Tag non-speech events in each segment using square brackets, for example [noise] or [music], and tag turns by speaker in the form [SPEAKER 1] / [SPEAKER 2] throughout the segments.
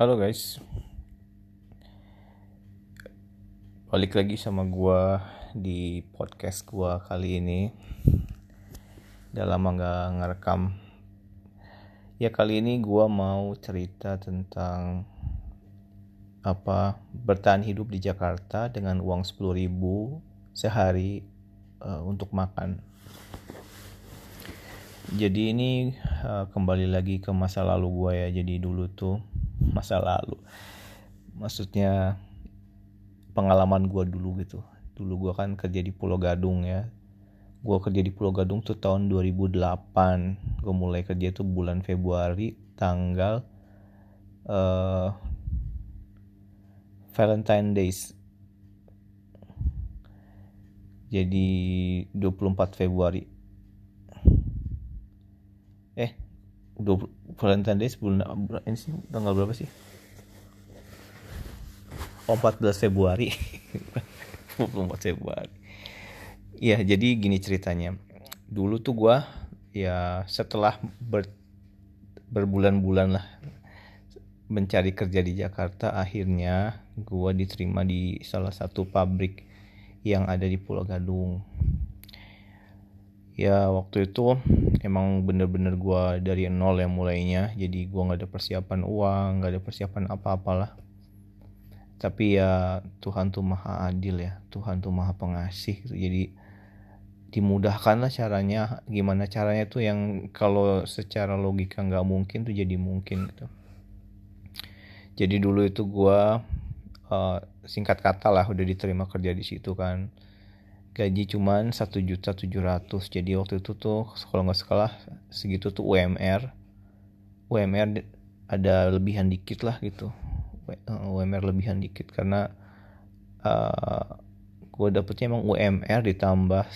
[SPEAKER 1] Halo guys. Balik lagi sama gua di podcast gua kali ini. Udah lama gak ngerekam. Ya kali ini gua mau cerita tentang Apa Bertahan hidup di Jakarta dengan uang 10 ribu Sehari uh, Untuk makan. Jadi ini uh, kembali lagi ke masa lalu gue ya. Jadi dulu tuh masa lalu. Maksudnya pengalaman gue dulu gitu. Dulu gue kan kerja di Pulau Gadung ya. Gue kerja di Pulau Gadung tuh tahun 2008 gue mulai kerja tuh bulan Februari tanggal uh, Valentine Days. Jadi 24 Februari. Eh 20 Valentine Day bulan ini sih tanggal berapa sih? Oh 14 Februari. [laughs] 24 Februari. Ya jadi gini ceritanya. Dulu tuh gua ya setelah ber, berbulan-bulan lah mencari kerja di Jakarta akhirnya gua diterima di salah satu pabrik yang ada di Pulau Gadung ya waktu itu emang bener-bener gue dari nol yang mulainya. Jadi gue nggak ada persiapan uang nggak ada persiapan apa-apalah. Tapi ya Tuhan tuh maha adil ya Tuhan tuh maha pengasih gitu. jadi dimudahkan lah caranya. Gimana caranya tuh yang kalau secara logika nggak mungkin tuh jadi mungkin gitu. Jadi dulu itu gue uh, singkat kata lah udah diterima kerja di situ kan gaji cuman satu juta tujuh ratus. Jadi waktu itu tuh kalau nggak salah segitu tuh UMR UMR ada lebihan dikit lah gitu. UMR lebihan dikit karena uh, eh, gue dapetnya emang UMR ditambah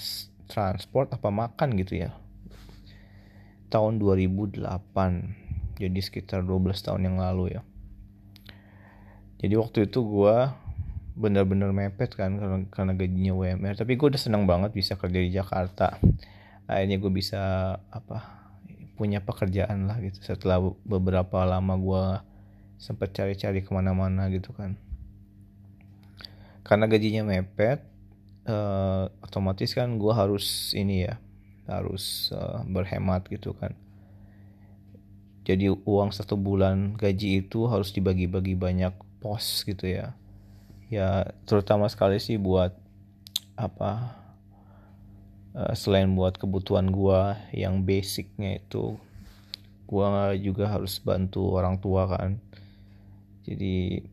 [SPEAKER 1] transport apa makan gitu ya. Tahun 2008 jadi sekitar 12 tahun yang lalu ya. Jadi waktu itu gue bener-bener mepet kan karena, karena gajinya UMR tapi gue udah seneng banget bisa kerja di Jakarta. Akhirnya gue bisa apa punya pekerjaan lah gitu. Setelah beberapa lama gue sempet cari-cari ke mana-mana gitu kan. Karena gajinya mepet uh, otomatis kan gue harus ini ya harus uh, berhemat gitu kan. Jadi uang satu bulan gaji itu harus dibagi-bagi banyak pos gitu ya ya terutama sekali sih buat apa uh, selain buat kebutuhan gua yang basicnya itu gua juga harus bantu orang tua kan. Jadi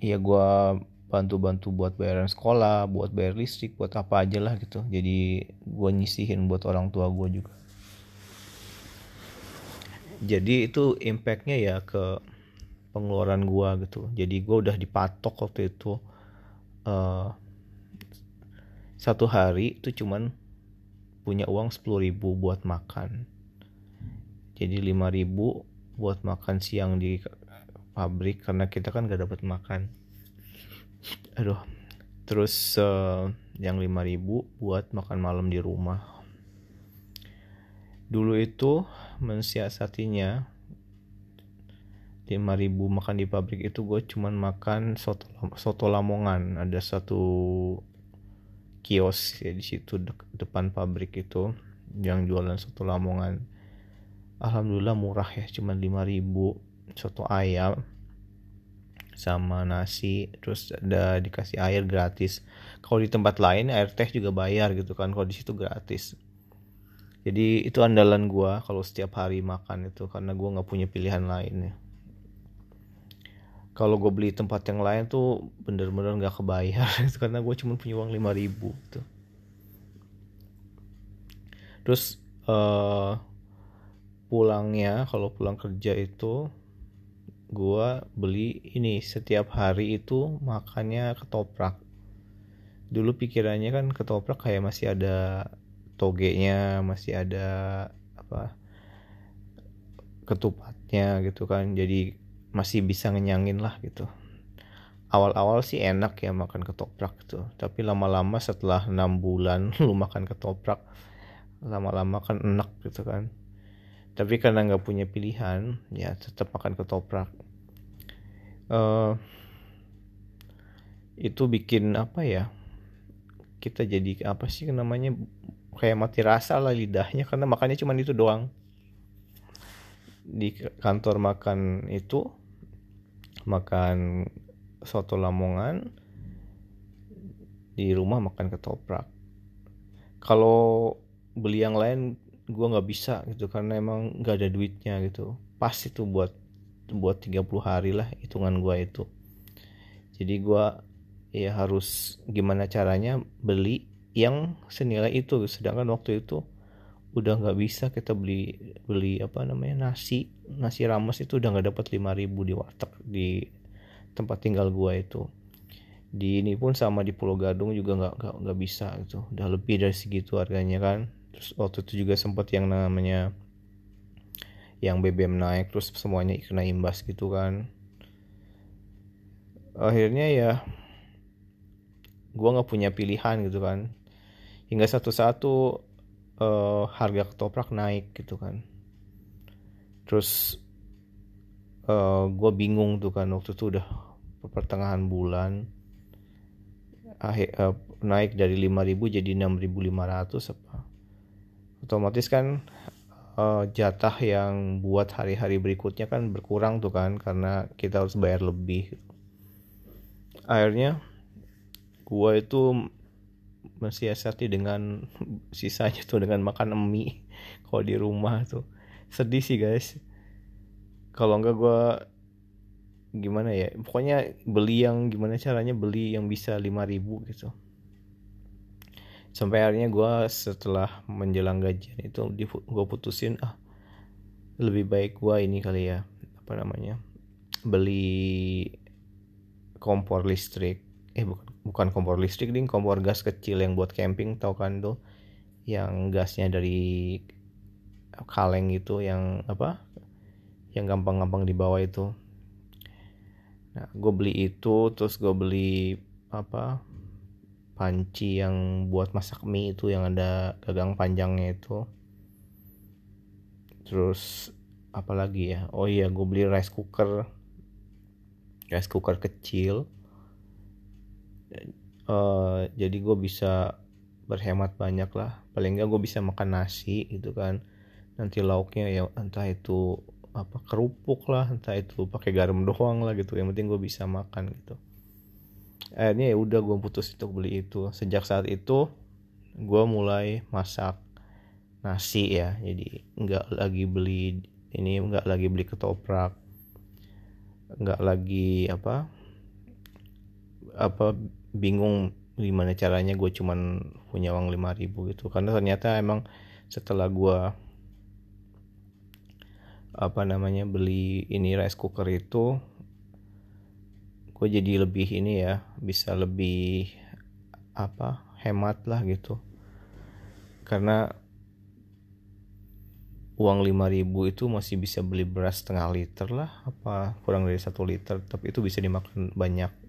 [SPEAKER 1] ya gua bantu-bantu buat bayaran sekolah buat bayar listrik buat apa aja lah gitu. Jadi gua nyisihin buat orang tua gua juga. Jadi itu impactnya ya ke pengeluaran gua gitu. Jadi gua udah dipatok waktu itu uh, satu hari itu cuman punya uang sepuluh ribu buat makan. Jadi lima ribu buat makan siang di pabrik karena kita kan gak dapat makan. Aduh. Terus uh, yang lima ribu buat makan malam di rumah. Dulu itu mensiasatinya 5000 makan di pabrik itu gue cuman makan soto soto Lamongan. Ada satu kios ya di situ de depan pabrik itu yang jualan soto Lamongan. Alhamdulillah murah ya cuman 5000 soto ayam sama nasi terus ada dikasih air gratis. Kalau di tempat lain air teh juga bayar gitu kan kalau di situ gratis. Jadi itu andalan gue kalau setiap hari makan itu karena gue nggak punya pilihan lain ya kalau gue beli tempat yang lain tuh bener-bener nggak kebayar. [laughs] Karena gue cuma punya uang lima ribu gitu. Terus uh, pulangnya kalau pulang kerja itu gue beli ini setiap hari itu makannya ketoprak. Dulu pikirannya kan ketoprak kayak masih ada togenya masih ada apa ketupatnya gitu kan. Jadi masih bisa ngenyangin lah gitu. Awal-awal sih enak ya makan ketoprak gitu. Tapi lama-lama setelah enam bulan [laughs] lu makan ketoprak lama-lama kan enak gitu kan. Tapi karena nggak punya pilihan ya tetap makan ketoprak. Uh, itu bikin apa ya kita jadi apa sih namanya kayak mati rasa lah lidahnya karena makannya cuma itu doang. Di kantor makan itu makan soto lamongan di rumah makan ketoprak. Kalau beli yang lain gue nggak bisa gitu karena emang nggak ada duitnya gitu. Pasti tuh buat buat 30 hari lah hitungan gue itu. Jadi gue ya harus gimana caranya beli yang senilai itu. Sedangkan waktu itu udah nggak bisa kita beli beli apa namanya nasi. Nasi rames itu udah nggak dapat 5000 di warteg di tempat tinggal gua itu. Di ini pun sama di Pulau Gadung juga nggak nggak bisa gitu. Udah lebih dari segitu harganya kan. Terus waktu itu juga sempat yang namanya yang BBM naik terus semuanya kena imbas gitu kan. Akhirnya ya gue nggak punya pilihan gitu kan. Hingga satu-satu uh, harga ketoprak naik gitu kan. Terus uh, eh, gue bingung tuh kan waktu itu udah pertengahan bulan akhir uh, naik dari 5000 jadi 6500 apa. Otomatis kan uh, jatah yang buat hari-hari berikutnya kan berkurang tuh kan karena kita harus bayar lebih. Akhirnya gua itu mensiasati dengan sisanya tuh dengan makan mie kalau di rumah tuh. Sedih sih guys. Kalau enggak gua gimana ya pokoknya beli yang gimana caranya beli yang bisa 5000 gitu. Sampai akhirnya gue setelah menjelang gajian itu gue putusin ah lebih baik gue ini kali ya apa namanya beli kompor listrik. Eh bukan bukan kompor listrik ding kompor gas kecil yang buat camping tau kan tuh? Yang gasnya dari kaleng itu yang apa yang gampang-gampang dibawa itu. Nah gue beli itu terus gue beli apa panci yang buat masak mie itu yang ada gagang panjangnya itu. Terus apa lagi ya? Oh iya gue beli rice cooker. Rice cooker kecil uh, jadi gue bisa berhemat banyak lah. Paling nggak gue bisa makan nasi gitu kan. Nanti lauknya ya entah itu apa kerupuk lah entah itu pakai garam doang lah gitu. Yang penting gue bisa makan gitu. Akhirnya ya udah gue putus untuk beli itu. Sejak saat itu gue mulai masak nasi ya. Jadi nggak lagi beli ini nggak lagi beli ketoprak. Nggak lagi apa apa bingung gimana caranya gue cuman punya uang 5000 gitu. Karena ternyata emang setelah gue apa namanya beli ini rice cooker itu gue jadi lebih ini ya bisa lebih apa hemat lah gitu. Karena uang 5000 itu masih bisa beli beras setengah liter lah apa kurang dari satu liter tapi itu bisa dimakan banyak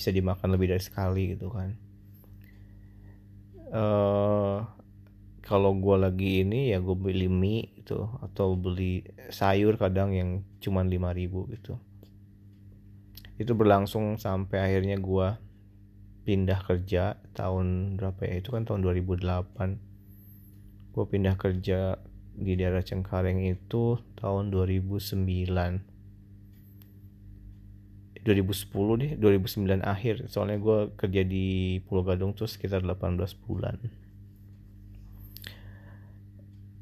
[SPEAKER 1] bisa dimakan lebih dari sekali gitu kan. Uh, kalau gue lagi ini ya gue beli mie gitu atau beli sayur kadang yang cuman 5000 gitu. Itu berlangsung sampai akhirnya gue pindah kerja tahun berapa ya? Itu kan tahun 2008 gue pindah kerja di daerah Cengkareng itu tahun 2009 2010 deh 2009 akhir. Soalnya gue kerja di Pulau Gadung tuh sekitar 18 bulan.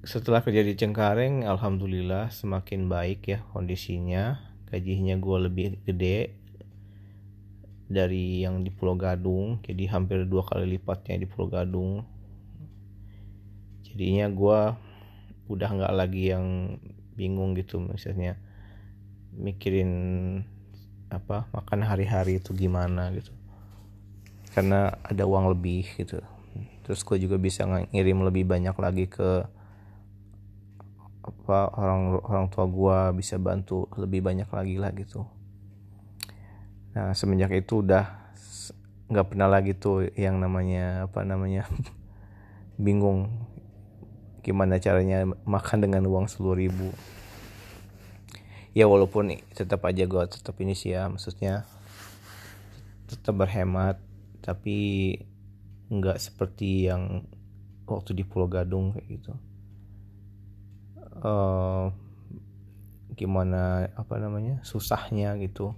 [SPEAKER 1] Setelah kerja di Cengkareng Alhamdulillah semakin baik ya kondisinya. Gajinya gue lebih gede dari yang di Pulau Gadung. Jadi hampir dua kali lipatnya di Pulau Gadung. Jadinya gue udah nggak lagi yang bingung gitu misalnya mikirin apa makan hari-hari itu gimana gitu. Karena ada uang lebih gitu. Terus gue juga bisa ngirim lebih banyak lagi ke apa orang orang tua gue bisa bantu lebih banyak lagi lah gitu. Nah semenjak itu udah nggak pernah lagi tuh yang namanya apa namanya [laughs] bingung gimana caranya makan dengan uang sepuluh ribu ya walaupun tetap aja gue tetap ini sih ya maksudnya tetap berhemat tapi nggak seperti yang waktu di Pulau Gadung kayak gitu. Uh, gimana apa namanya susahnya gitu.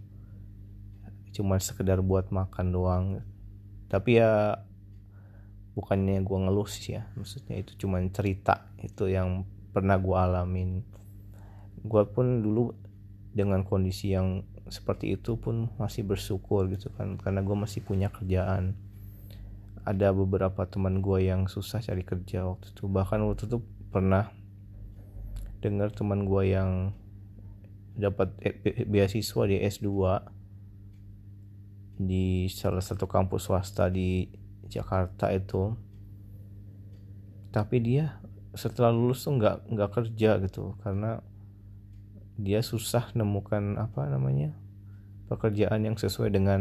[SPEAKER 1] Cuma sekedar buat makan doang. Tapi ya bukannya gue ngeluh sih ya maksudnya itu cuma cerita itu yang pernah gue alamin gue pun dulu dengan kondisi yang seperti itu pun masih bersyukur gitu kan karena gue masih punya kerjaan. Ada beberapa teman gue yang susah cari kerja waktu itu. Bahkan waktu itu pernah dengar teman gue yang dapat beasiswa di S2 di salah satu kampus swasta di Jakarta itu. Tapi dia setelah lulus tuh nggak nggak kerja gitu karena dia susah nemukan apa namanya pekerjaan yang sesuai dengan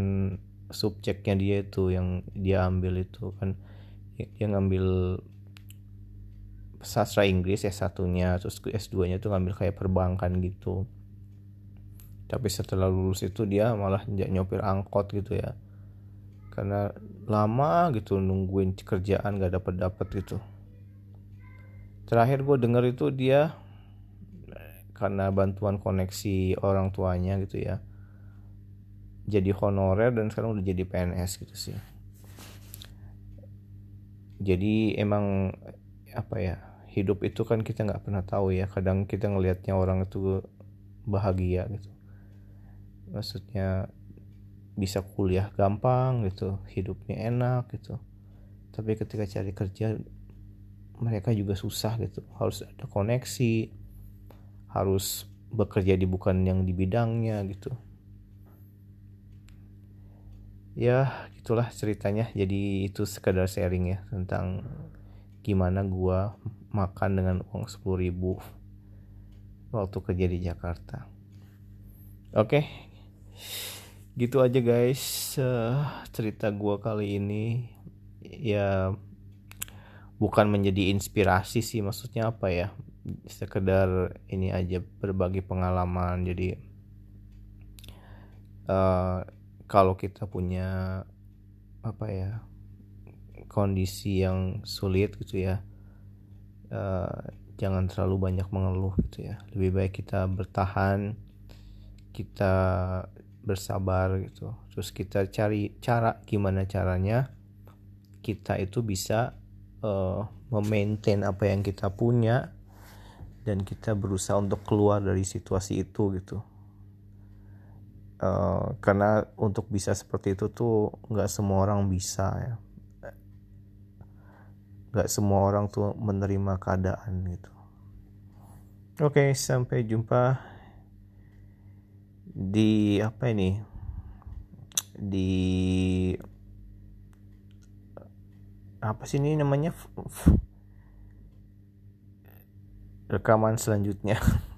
[SPEAKER 1] subjeknya dia itu yang dia ambil itu kan. Dia ngambil sastra Inggris ya satunya terus S2 nya tuh ngambil kayak perbankan gitu. Tapi setelah lulus itu dia malah nyopir angkot gitu ya. Karena lama gitu nungguin kerjaan gak dapat dapat gitu. Terakhir gue denger itu dia karena bantuan koneksi orang tuanya gitu ya. Jadi honorer dan sekarang udah jadi PNS gitu sih. Jadi emang apa ya hidup itu kan kita nggak pernah tahu ya. Kadang kita ngelihatnya orang itu bahagia gitu. Maksudnya bisa kuliah gampang gitu hidupnya enak gitu. Tapi ketika cari kerja mereka juga susah gitu. Harus ada koneksi harus bekerja di bukan yang di bidangnya gitu. Ya itulah ceritanya. Jadi itu sekedar sharing ya tentang gimana gua makan dengan uang sepuluh ribu waktu kerja di Jakarta. Oke gitu aja guys uh, cerita gua kali ini. Ya bukan menjadi inspirasi sih maksudnya apa ya sekedar ini aja berbagi pengalaman. Jadi uh, kalau kita punya apa ya kondisi yang sulit gitu ya uh, jangan terlalu banyak mengeluh gitu ya. Lebih baik kita bertahan kita bersabar gitu. Terus kita cari cara gimana caranya kita itu bisa uh, memaintain apa yang kita punya dan kita berusaha untuk keluar dari situasi itu gitu. Uh, karena untuk bisa seperti itu tuh nggak semua orang bisa ya. Nggak semua orang tuh menerima keadaan gitu. Oke okay, sampai jumpa di apa ini di apa sih ini namanya rekaman selanjutnya [laughs]